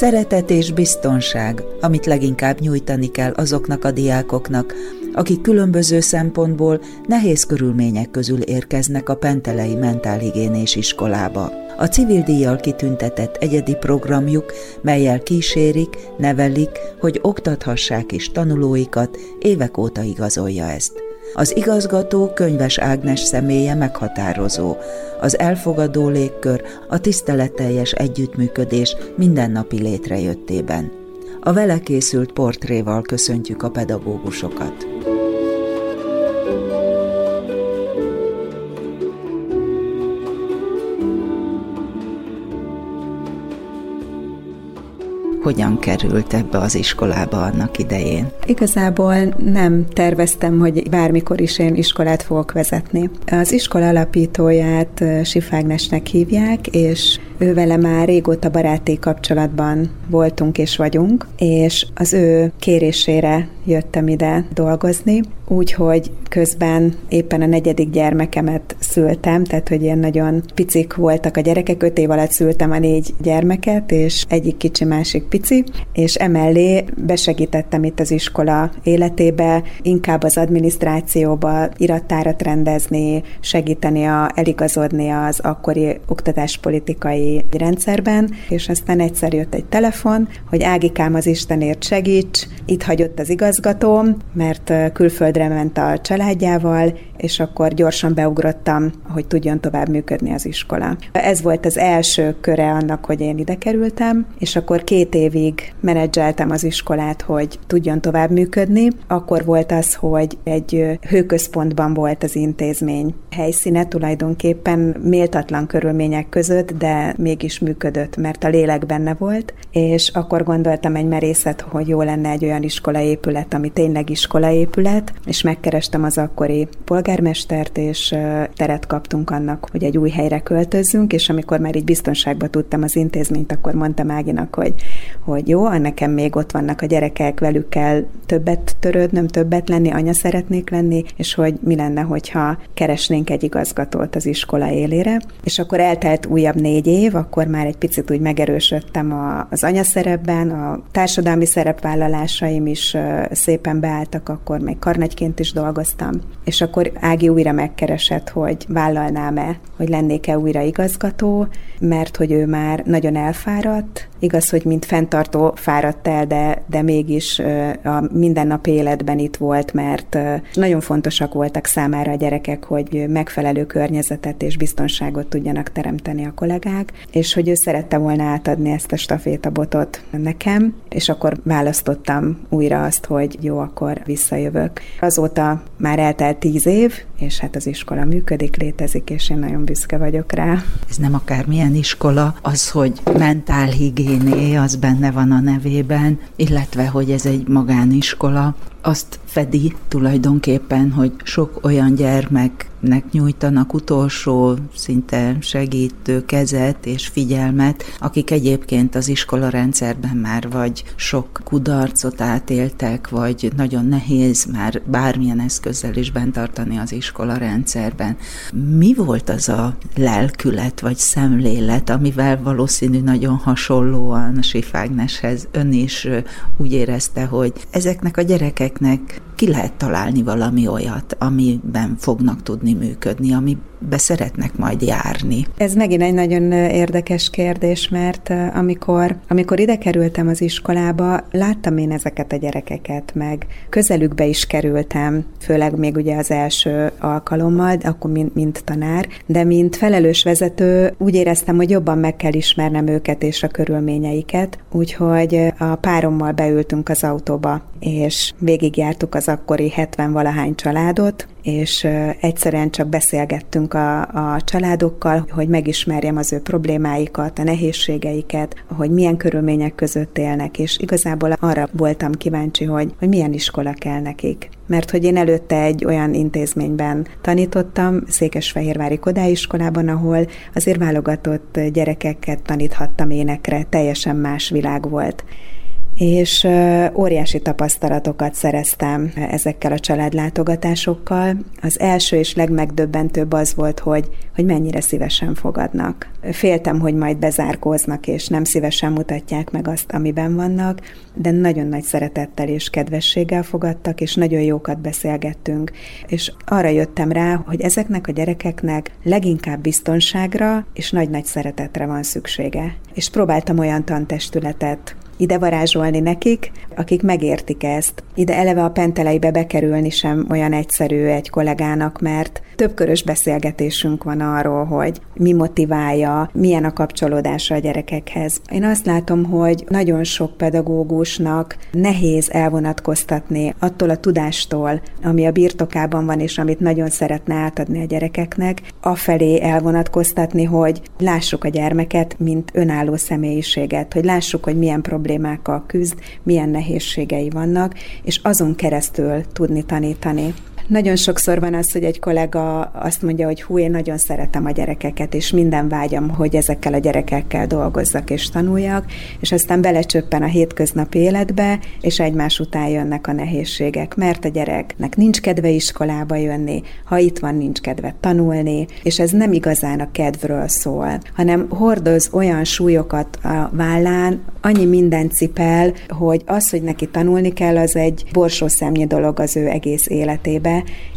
Szeretet és biztonság, amit leginkább nyújtani kell azoknak a diákoknak, akik különböző szempontból nehéz körülmények közül érkeznek a Pentelei Mentálhigiénés iskolába. A civil díjjal kitüntetett egyedi programjuk, melyel kísérik, nevelik, hogy oktathassák is tanulóikat, évek óta igazolja ezt. Az igazgató könyves Ágnes személye meghatározó, az elfogadó légkör, a tiszteletteljes együttműködés mindennapi létrejöttében. A vele készült portréval köszöntjük a pedagógusokat. Hogyan került ebbe az iskolába annak idején? Igazából nem terveztem, hogy bármikor is én iskolát fogok vezetni. Az iskola alapítóját Sifágnesnek hívják, és ő vele már régóta baráti kapcsolatban voltunk és vagyunk, és az ő kérésére jöttem ide dolgozni, úgyhogy közben éppen a negyedik gyermekemet szültem, tehát hogy ilyen nagyon picik voltak a gyerekek, öt év alatt szültem a négy gyermeket, és egyik kicsi, másik pici, és emellé besegítettem itt az iskola életébe, inkább az adminisztrációba irattárat rendezni, segíteni a, eligazodni az akkori oktatáspolitikai rendszerben, és aztán egyszer jött egy telefon, hogy Ágikám az Istenért segíts, itt hagyott az igazgatóm, mert külföldre ment a családjával, és akkor gyorsan beugrottam, hogy tudjon tovább működni az iskola. Ez volt az első köre annak, hogy én ide kerültem, és akkor két évig menedzseltem az iskolát, hogy tudjon tovább működni. Akkor volt az, hogy egy hőközpontban volt az intézmény helyszíne, tulajdonképpen méltatlan körülmények között, de mégis működött, mert a lélek benne volt, és akkor gondoltam egy merészet, hogy jó lenne egy olyan iskolaépület, ami tényleg iskolaépület, és megkerestem az akkori polgármestert, és teret kaptunk annak, hogy egy új helyre költözzünk, és amikor már így biztonságba tudtam az intézményt, akkor mondtam Áginak, hogy, hogy jó, nekem még ott vannak a gyerekek, velük kell többet törődnöm, többet lenni, anya szeretnék lenni, és hogy mi lenne, hogyha keresnénk egy igazgatót az iskola élére. És akkor eltelt újabb négy év, akkor már egy picit úgy megerősödtem a, az anyaszerepben, a társadalmi szerepvállalásaim is szépen beálltak, akkor még karnagyként is dolgoztam. És akkor Ági újra megkeresett, hogy vállalnám-e, hogy lennék-e újra igazgató, mert hogy ő már nagyon elfáradt, igaz, hogy mint fenntartó fáradt el, de, de mégis a mindennapi életben itt volt, mert nagyon fontosak voltak számára a gyerekek, hogy megfelelő környezetet és biztonságot tudjanak teremteni a kollégák, és hogy ő szerette volna átadni ezt a stafétabotot nekem, és akkor választottam újra azt, hogy jó, akkor visszajövök. Azóta már eltelt tíz év, és hát az iskola működik, létezik, és én nagyon büszke vagyok rá. Ez nem akármilyen iskola, az, hogy mentálhigiéné, az benne van a nevében, illetve, hogy ez egy magániskola, azt fedi tulajdonképpen, hogy sok olyan gyermeknek nyújtanak utolsó, szinte segítő kezet és figyelmet, akik egyébként az iskola rendszerben már vagy sok kudarcot átéltek, vagy nagyon nehéz már bármilyen eszközzel is bent tartani az iskola rendszerben. Mi volt az a lelkület vagy szemlélet, amivel valószínű nagyon hasonlóan Sifágneshez ön is úgy érezte, hogy ezeknek a gyerekeknek ki lehet találni valami olyat, amiben fognak tudni működni, ami be szeretnek majd járni? Ez megint egy nagyon érdekes kérdés, mert amikor, amikor ide kerültem az iskolába, láttam én ezeket a gyerekeket, meg közelükbe is kerültem, főleg még ugye az első alkalommal, akkor mint, mint tanár, de mint felelős vezető úgy éreztem, hogy jobban meg kell ismernem őket és a körülményeiket, úgyhogy a párommal beültünk az autóba, és végigjártuk az akkori 70 valahány családot, és egyszerűen csak beszélgettünk a, a családokkal, hogy megismerjem az ő problémáikat, a nehézségeiket, hogy milyen körülmények között élnek, és igazából arra voltam kíváncsi, hogy, hogy milyen iskola kell nekik. Mert hogy én előtte egy olyan intézményben tanítottam, Székesfehérvári Kodáiskolában, ahol azért válogatott gyerekeket taníthattam énekre, teljesen más világ volt és óriási tapasztalatokat szereztem ezekkel a családlátogatásokkal. Az első és legmegdöbbentőbb az volt, hogy, hogy mennyire szívesen fogadnak. Féltem, hogy majd bezárkóznak, és nem szívesen mutatják meg azt, amiben vannak, de nagyon nagy szeretettel és kedvességgel fogadtak, és nagyon jókat beszélgettünk. És arra jöttem rá, hogy ezeknek a gyerekeknek leginkább biztonságra és nagy-nagy szeretetre van szüksége. És próbáltam olyan tantestületet ide varázsolni nekik, akik megértik ezt. Ide eleve a penteleibe bekerülni sem olyan egyszerű egy kollégának, mert többkörös beszélgetésünk van arról, hogy mi motiválja, milyen a kapcsolódása a gyerekekhez. Én azt látom, hogy nagyon sok pedagógusnak nehéz elvonatkoztatni attól a tudástól, ami a birtokában van, és amit nagyon szeretne átadni a gyerekeknek, afelé elvonatkoztatni, hogy lássuk a gyermeket, mint önálló személyiséget, hogy lássuk, hogy milyen problémákkal küzd, milyen nehézségei vannak, és azon keresztül tudni tanítani. Nagyon sokszor van az, hogy egy kollega azt mondja, hogy hú, én nagyon szeretem a gyerekeket, és minden vágyam, hogy ezekkel a gyerekekkel dolgozzak és tanuljak, és aztán belecsöppen a hétköznapi életbe, és egymás után jönnek a nehézségek, mert a gyereknek nincs kedve iskolába jönni, ha itt van, nincs kedve tanulni, és ez nem igazán a kedvről szól, hanem hordoz olyan súlyokat a vállán, annyi minden cipel, hogy az, hogy neki tanulni kell, az egy borsószemnyi dolog az ő egész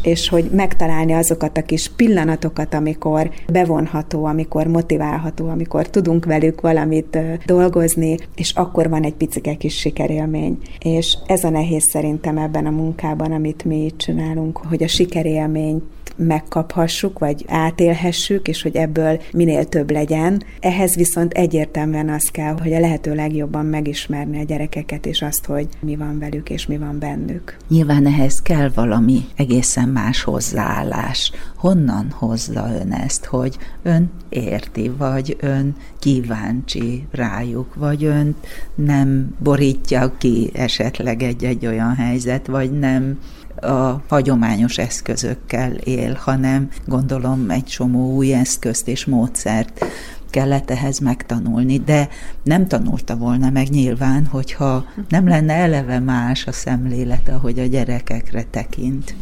és hogy megtalálni azokat a kis pillanatokat, amikor bevonható, amikor motiválható, amikor tudunk velük valamit dolgozni, és akkor van egy picike kis sikerélmény. És ez a nehéz szerintem ebben a munkában, amit mi itt csinálunk, hogy a sikerélményt megkaphassuk, vagy átélhessük, és hogy ebből minél több legyen. Ehhez viszont egyértelműen az kell, hogy a lehető legjobban megismerni a gyerekeket, és azt, hogy mi van velük, és mi van bennük. Nyilván ehhez kell valami egészen más hozzáállás. Honnan hozza ön ezt, hogy ön érti, vagy ön kíváncsi rájuk, vagy ön nem borítja ki esetleg egy-egy olyan helyzet, vagy nem a hagyományos eszközökkel él, hanem gondolom egy csomó új eszközt és módszert kellett ehhez megtanulni, de nem tanulta volna meg nyilván, hogyha nem lenne eleve más a szemlélete, ahogy a gyerekekre tekint.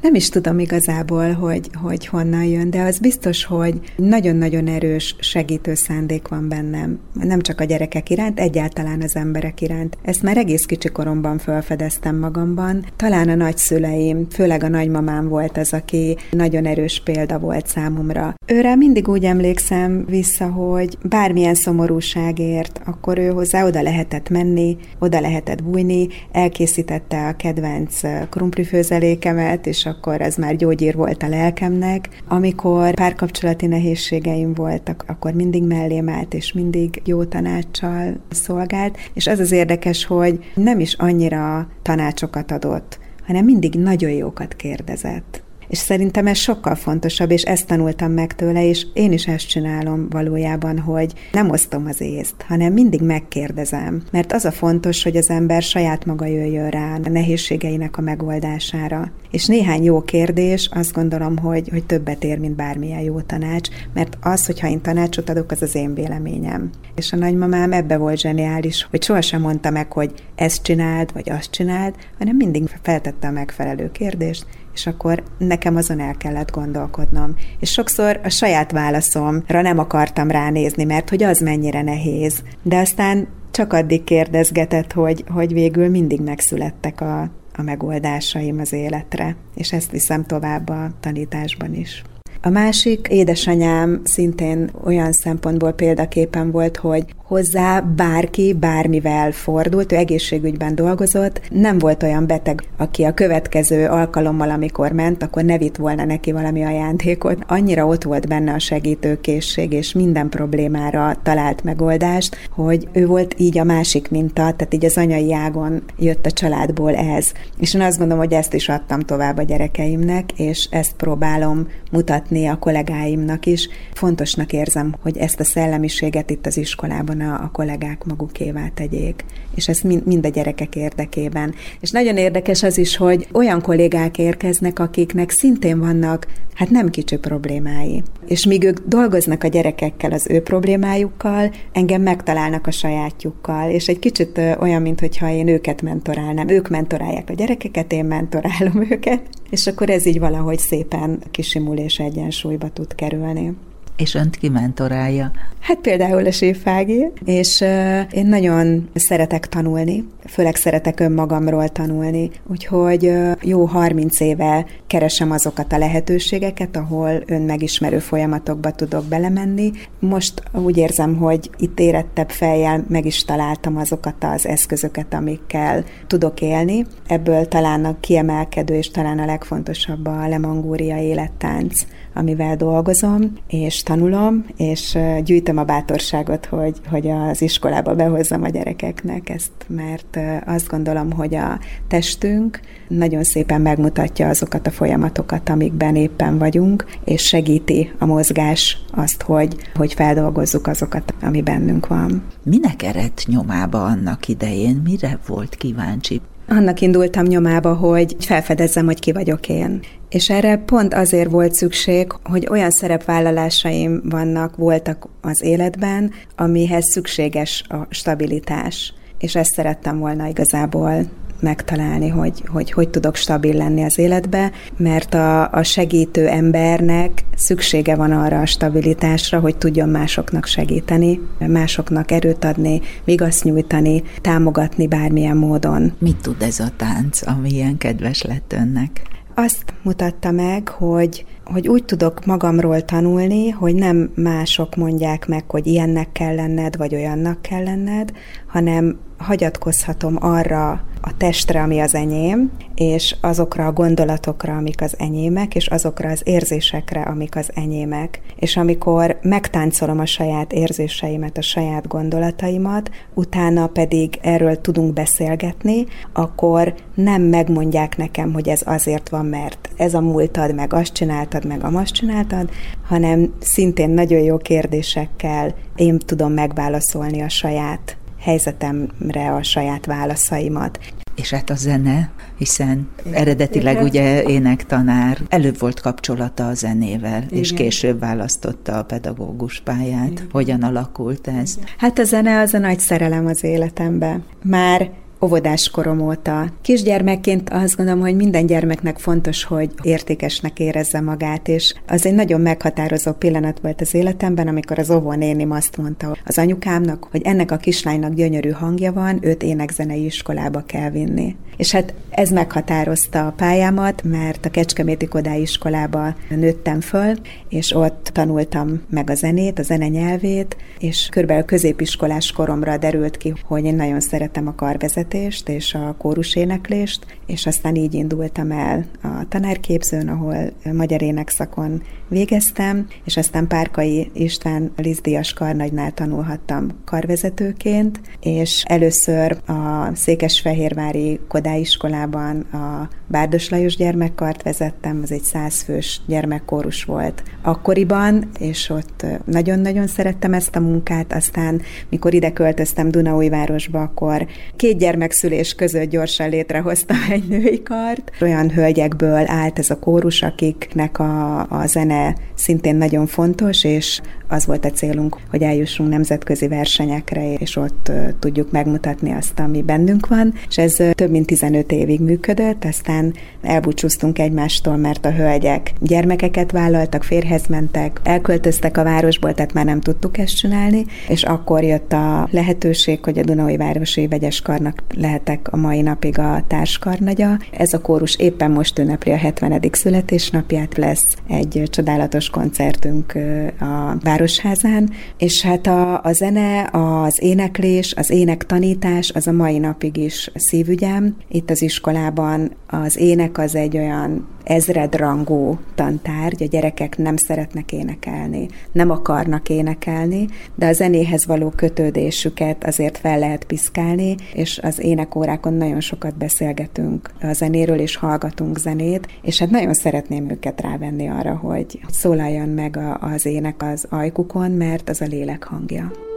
Nem is tudom igazából, hogy, hogy honnan jön, de az biztos, hogy nagyon-nagyon erős segítő szándék van bennem. Nem csak a gyerekek iránt, egyáltalán az emberek iránt. Ezt már egész kicsi koromban felfedeztem magamban. Talán a nagyszüleim, főleg a nagymamám volt az, aki nagyon erős példa volt számomra. Őre mindig úgy emlékszem vissza, hogy bármilyen szomorúságért, akkor ő hozzá oda lehetett menni, oda lehetett bújni, elkészítette a kedvenc krumplifőzelékemet, és akkor ez már gyógyír volt a lelkemnek. Amikor párkapcsolati nehézségeim voltak, akkor mindig mellém állt, és mindig jó tanácssal szolgált, és az az érdekes, hogy nem is annyira tanácsokat adott, hanem mindig nagyon jókat kérdezett. És szerintem ez sokkal fontosabb, és ezt tanultam meg tőle, és én is ezt csinálom valójában, hogy nem osztom az észt, hanem mindig megkérdezem. Mert az a fontos, hogy az ember saját maga jöjjön rá a nehézségeinek a megoldására. És néhány jó kérdés, azt gondolom, hogy, hogy többet ér, mint bármilyen jó tanács, mert az, hogyha én tanácsot adok, az az én véleményem. És a nagymamám ebbe volt zseniális, hogy sohasem mondta meg, hogy ezt csináld, vagy azt csináld, hanem mindig feltette a megfelelő kérdést, és akkor nekem azon el kellett gondolkodnom. És sokszor a saját válaszomra nem akartam ránézni, mert hogy az mennyire nehéz. De aztán csak addig kérdezgetett, hogy, hogy végül mindig megszülettek a, a megoldásaim az életre, és ezt viszem tovább a tanításban is. A másik édesanyám szintén olyan szempontból példaképen volt, hogy hozzá bárki bármivel fordult, ő egészségügyben dolgozott, nem volt olyan beteg, aki a következő alkalommal, amikor ment, akkor ne vitt volna neki valami ajándékot. Annyira ott volt benne a segítőkészség, és minden problémára talált megoldást, hogy ő volt így a másik minta, tehát így az anyai ágon jött a családból ez. És én azt gondolom, hogy ezt is adtam tovább a gyerekeimnek, és ezt próbálom mutatni mutatni a kollégáimnak is. Fontosnak érzem, hogy ezt a szellemiséget itt az iskolában a, a kollégák magukévá tegyék, és ez mind, mind a gyerekek érdekében. És nagyon érdekes az is, hogy olyan kollégák érkeznek, akiknek szintén vannak hát nem kicsi problémái. És míg ők dolgoznak a gyerekekkel az ő problémájukkal, engem megtalálnak a sajátjukkal, és egy kicsit olyan, mintha én őket mentorálnám. Ők mentorálják a gyerekeket, én mentorálom őket, és akkor ez így valahogy szépen kisimul és egyensúlyba tud kerülni. És önt ki mentorálja? Hát például a Séfági, és uh, én nagyon szeretek tanulni, főleg szeretek önmagamról tanulni, úgyhogy uh, jó 30 éve keresem azokat a lehetőségeket, ahol önmegismerő folyamatokba tudok belemenni. Most úgy érzem, hogy itt érettebb fejjel meg is találtam azokat az eszközöket, amikkel tudok élni. Ebből talán a kiemelkedő és talán a legfontosabb a lemangúria élettánc, amivel dolgozom, és tanulom, és gyűjtöm a bátorságot, hogy, hogy az iskolába behozzam a gyerekeknek ezt, mert azt gondolom, hogy a testünk nagyon szépen megmutatja azokat a folyamatokat, amikben éppen vagyunk, és segíti a mozgás azt, hogy, hogy feldolgozzuk azokat, ami bennünk van. Minek eredt nyomába annak idején? Mire volt kíváncsi? Annak indultam nyomába, hogy felfedezzem, hogy ki vagyok én. És erre pont azért volt szükség, hogy olyan szerepvállalásaim vannak, voltak az életben, amihez szükséges a stabilitás. És ezt szerettem volna igazából megtalálni, hogy, hogy hogy tudok stabil lenni az életbe, mert a, a segítő embernek szüksége van arra a stabilitásra, hogy tudjon másoknak segíteni, másoknak erőt adni, vigaszt nyújtani, támogatni bármilyen módon. Mit tud ez a tánc, ami ilyen kedves lett önnek? Azt mutatta meg, hogy, hogy úgy tudok magamról tanulni, hogy nem mások mondják meg, hogy ilyennek kell lenned, vagy olyannak kell lenned, hanem hagyatkozhatom arra a testre, ami az enyém, és azokra a gondolatokra, amik az enyémek, és azokra az érzésekre, amik az enyémek. És amikor megtáncolom a saját érzéseimet, a saját gondolataimat, utána pedig erről tudunk beszélgetni, akkor nem megmondják nekem, hogy ez azért van, mert ez a múltad, meg azt csináltad, meg azt csináltad, hanem szintén nagyon jó kérdésekkel én tudom megválaszolni a saját helyzetemre a saját válaszaimat. És hát a zene, hiszen eredetileg Igen. ugye énektanár, előbb volt kapcsolata a zenével, Igen. és később választotta a pedagógus pályát. Igen. Hogyan alakult ez? Hát a zene az a nagy szerelem az életembe. Már óvodás korom óta. Kisgyermekként azt gondolom, hogy minden gyermeknek fontos, hogy értékesnek érezze magát, és az egy nagyon meghatározó pillanat volt az életemben, amikor az óvónénim azt mondta az anyukámnak, hogy ennek a kislánynak gyönyörű hangja van, őt énekzenei iskolába kell vinni. És hát ez meghatározta a pályámat, mert a Kecskeméti Kodály iskolába nőttem föl, és ott tanultam meg a zenét, a zene nyelvét, és körülbelül középiskolás koromra derült ki, hogy én nagyon szeretem a karvezetést és a kóruséneklést, és aztán így indultam el a tanárképzőn, ahol magyar énekszakon végeztem, és aztán Párkai István Lizdíjas karnagynál tanulhattam karvezetőként, és először a Székesfehérvári Kodályiskolában a Bárdos Lajos gyermekkart vezettem, az egy százfős gyermekkórus volt akkoriban, és ott nagyon-nagyon szerettem ezt a munkát, aztán mikor ide költöztem Dunaújvárosba, akkor két gyermekszülés között gyorsan létrehoztam egy női kart. Olyan hölgyekből állt ez a kórus, akiknek a, a zene szintén nagyon fontos, és az volt a célunk, hogy eljussunk nemzetközi versenyekre, és ott tudjuk megmutatni azt, ami bennünk van, és ez több mint 15 évig működött, aztán elbúcsúztunk egymástól, mert a hölgyek gyermekeket vállaltak, férhez mentek, elköltöztek a városból, tehát már nem tudtuk ezt csinálni, és akkor jött a lehetőség, hogy a Dunai Városi Vegyes Karnak lehetek a mai napig a társkarnagya. Ez a kórus éppen most ünnepli a 70. születésnapját, lesz egy csodálatos koncertünk a Városházán, és hát a, a zene, az éneklés, az énektanítás az a mai napig is szívügyem. Itt az iskolában az ének az egy olyan ezredrangú tantárgy, a gyerekek nem szeretnek énekelni, nem akarnak énekelni, de a zenéhez való kötődésüket azért fel lehet piszkálni, és az énekórákon nagyon sokat beszélgetünk a zenéről, és hallgatunk zenét, és hát nagyon szeretném őket rávenni arra, hogy szólaljon meg az ének az ajkukon, mert az a lélek hangja.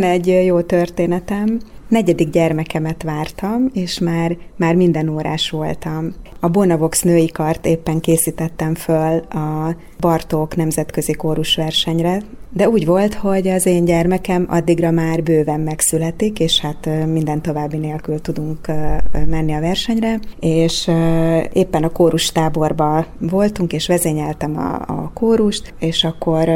Van egy jó történetem. Negyedik gyermekemet vártam, és már, már minden órás voltam. A Bonavox női kart éppen készítettem föl a Bartók nemzetközi kórusversenyre, de úgy volt, hogy az én gyermekem addigra már bőven megszületik, és hát minden további nélkül tudunk menni a versenyre, és éppen a kórus táborba voltunk, és vezényeltem a, a kórust, és akkor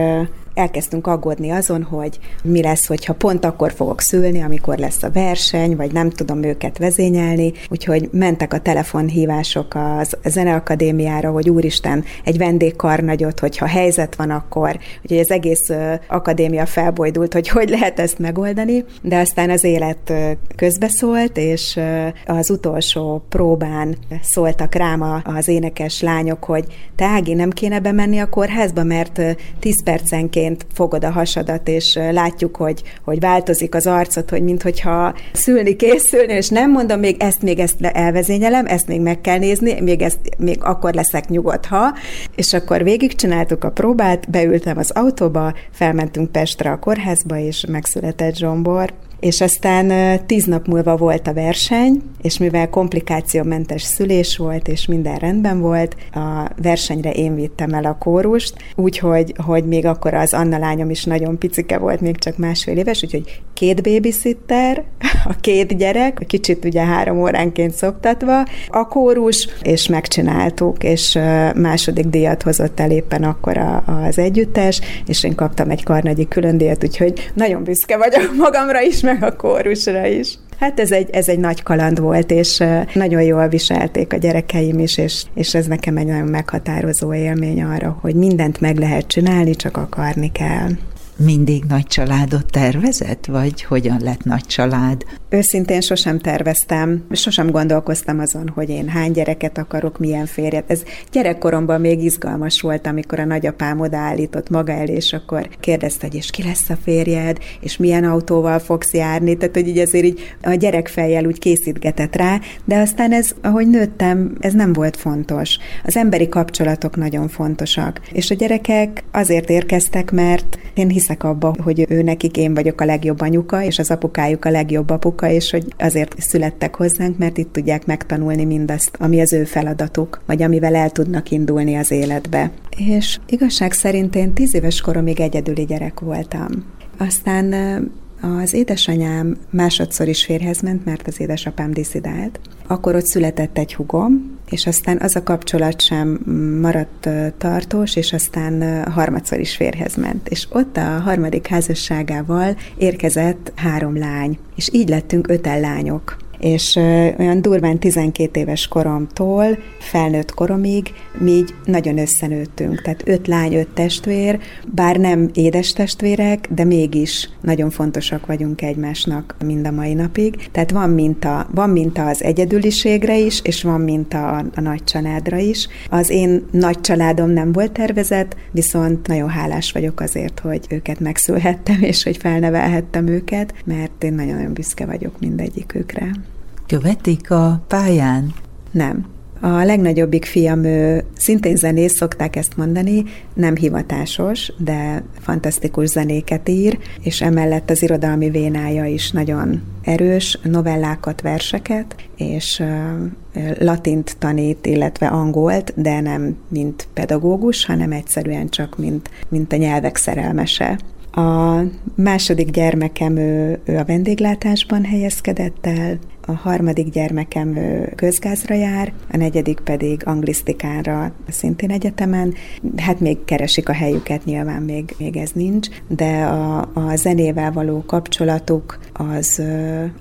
elkezdtünk aggódni azon, hogy mi lesz, hogyha pont akkor fogok szülni, amikor lesz a verseny, vagy nem tudom őket vezényelni, úgyhogy mentek a telefonhívások az Zeneakadémiára, hogy úristen, egy vendégkarnagyot, hogyha helyzet van, akkor, úgyhogy az egész akadémia felbojdult, hogy hogy lehet ezt megoldani, de aztán az élet közbeszólt, és az utolsó próbán szóltak rám az énekes lányok, hogy te nem kéne bemenni a kórházba, mert 10 percenként óránként fogod a hasadat, és látjuk, hogy, hogy változik az arcot, hogy minthogyha szülni készülni, és nem mondom, még ezt még ezt elvezényelem, ezt még meg kell nézni, még, ezt, még akkor leszek nyugodt, ha. És akkor végigcsináltuk a próbát, beültem az autóba, felmentünk Pestre a kórházba, és megszületett Zsombor és aztán tíz nap múlva volt a verseny, és mivel komplikációmentes szülés volt, és minden rendben volt, a versenyre én vittem el a kórust, úgyhogy hogy még akkor az Anna lányom is nagyon picike volt, még csak másfél éves, úgyhogy két babysitter, a két gyerek, kicsit ugye három óránként szoktatva, a kórus, és megcsináltuk, és második díjat hozott el éppen akkor az együttes, és én kaptam egy karnagyi külön díjat, úgyhogy nagyon büszke vagyok magamra is, meg a kórusra is. Hát ez egy, ez egy nagy kaland volt, és nagyon jól viselték a gyerekeim is, és, és ez nekem egy nagyon meghatározó élmény arra, hogy mindent meg lehet csinálni, csak akarni kell mindig nagy családot tervezett, vagy hogyan lett nagy család? Őszintén sosem terveztem, sosem gondolkoztam azon, hogy én hány gyereket akarok, milyen férjet. Ez gyerekkoromban még izgalmas volt, amikor a nagyapám odaállított maga elé, és akkor kérdezte, hogy és ki lesz a férjed, és milyen autóval fogsz járni, tehát hogy így azért így a gyerekfejjel úgy készítgetett rá, de aztán ez, ahogy nőttem, ez nem volt fontos. Az emberi kapcsolatok nagyon fontosak, és a gyerekek azért érkeztek, mert én hiszek abba, hogy ő nekik én vagyok a legjobb anyuka, és az apukájuk a legjobb apuka, és hogy azért születtek hozzánk, mert itt tudják megtanulni mindazt, ami az ő feladatuk, vagy amivel el tudnak indulni az életbe. És igazság szerint én tíz éves koromig egyedüli gyerek voltam. Aztán az édesanyám másodszor is férhez ment, mert az édesapám diszidált. Akkor ott született egy hugom, és aztán az a kapcsolat sem maradt tartós, és aztán harmadszor is férhez ment. És ott a harmadik házasságával érkezett három lány, és így lettünk öten lányok és olyan durván 12 éves koromtól felnőtt koromig mi így nagyon összenőttünk. Tehát öt lány, öt testvér, bár nem édes testvérek, de mégis nagyon fontosak vagyunk egymásnak mind a mai napig. Tehát van minta, van minta az egyedüliségre is, és van minta a, a nagy családra is. Az én nagy családom nem volt tervezett, viszont nagyon hálás vagyok azért, hogy őket megszülhettem, és hogy felnevelhettem őket, mert én nagyon-nagyon büszke vagyok mindegyikükre. Követik a pályán? Nem. A legnagyobbik fiam, ő szintén zenész, szokták ezt mondani, nem hivatásos, de fantasztikus zenéket ír, és emellett az irodalmi vénája is nagyon erős, novellákat, verseket, és latint tanít, illetve angolt, de nem mint pedagógus, hanem egyszerűen csak mint, mint a nyelvek szerelmese. A második gyermekem, ő, ő a vendéglátásban helyezkedett el, A harmadik gyermekem közgázra jár, a negyedik pedig anglisztikára, szintén egyetemen. Hát még keresik a helyüket, nyilván még, még ez nincs, de a, a zenével való kapcsolatuk az,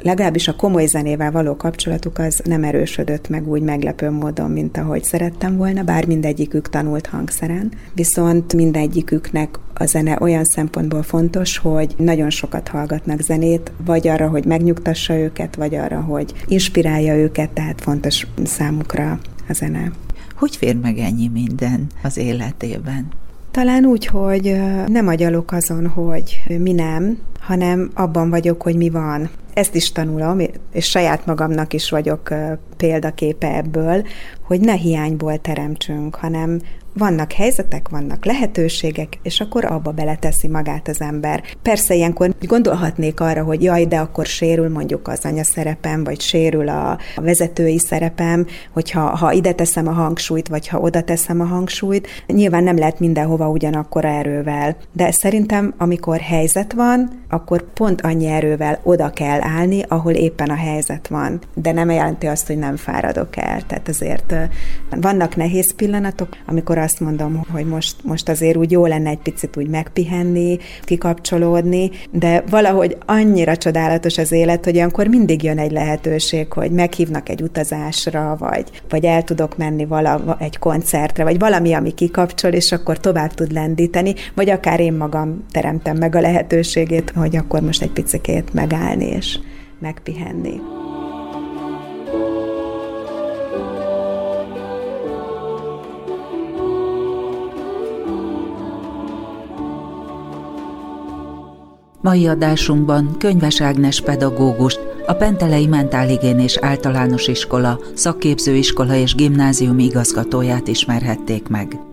legalábbis a komoly zenével való kapcsolatuk az nem erősödött meg úgy meglepő módon, mint ahogy szerettem volna, bár mindegyikük tanult hangszeren. Viszont mindegyiküknek a zene olyan szempontból fontos, hogy nagyon sokat hallgatnak zenét, vagy arra, hogy megnyugtassa őket, vagy arra, hogy inspirálja őket, tehát fontos számukra a zene. Hogy fér meg ennyi minden az életében? Talán úgy, hogy nem agyalok azon, hogy mi nem, hanem abban vagyok, hogy mi van. Ezt is tanulom, és saját magamnak is vagyok példaképe ebből, hogy ne hiányból teremtsünk, hanem vannak helyzetek, vannak lehetőségek, és akkor abba beleteszi magát az ember. Persze ilyenkor gondolhatnék arra, hogy jaj, de akkor sérül mondjuk az anya szerepem, vagy sérül a vezetői szerepem, hogyha ha ide teszem a hangsúlyt, vagy ha oda teszem a hangsúlyt. Nyilván nem lehet mindenhova ugyanakkor erővel, de szerintem amikor helyzet van, akkor pont annyi erővel oda kell állni, ahol éppen a helyzet van. De nem jelenti azt, hogy nem fáradok el. Tehát azért vannak nehéz pillanatok, amikor azt mondom, hogy most, most azért úgy jó lenne egy picit úgy megpihenni, kikapcsolódni, de valahogy annyira csodálatos az élet, hogy olyankor mindig jön egy lehetőség, hogy meghívnak egy utazásra, vagy, vagy el tudok menni vala, egy koncertre, vagy valami, ami kikapcsol, és akkor tovább tud lendíteni, vagy akár én magam teremtem meg a lehetőségét, hogy akkor most egy picikét megállni és megpihenni. Mai adásunkban Könyves Ágnes pedagógust, a Pentelei Mentálhigiénés Általános Iskola, Szakképzőiskola és Gimnázium igazgatóját ismerhették meg.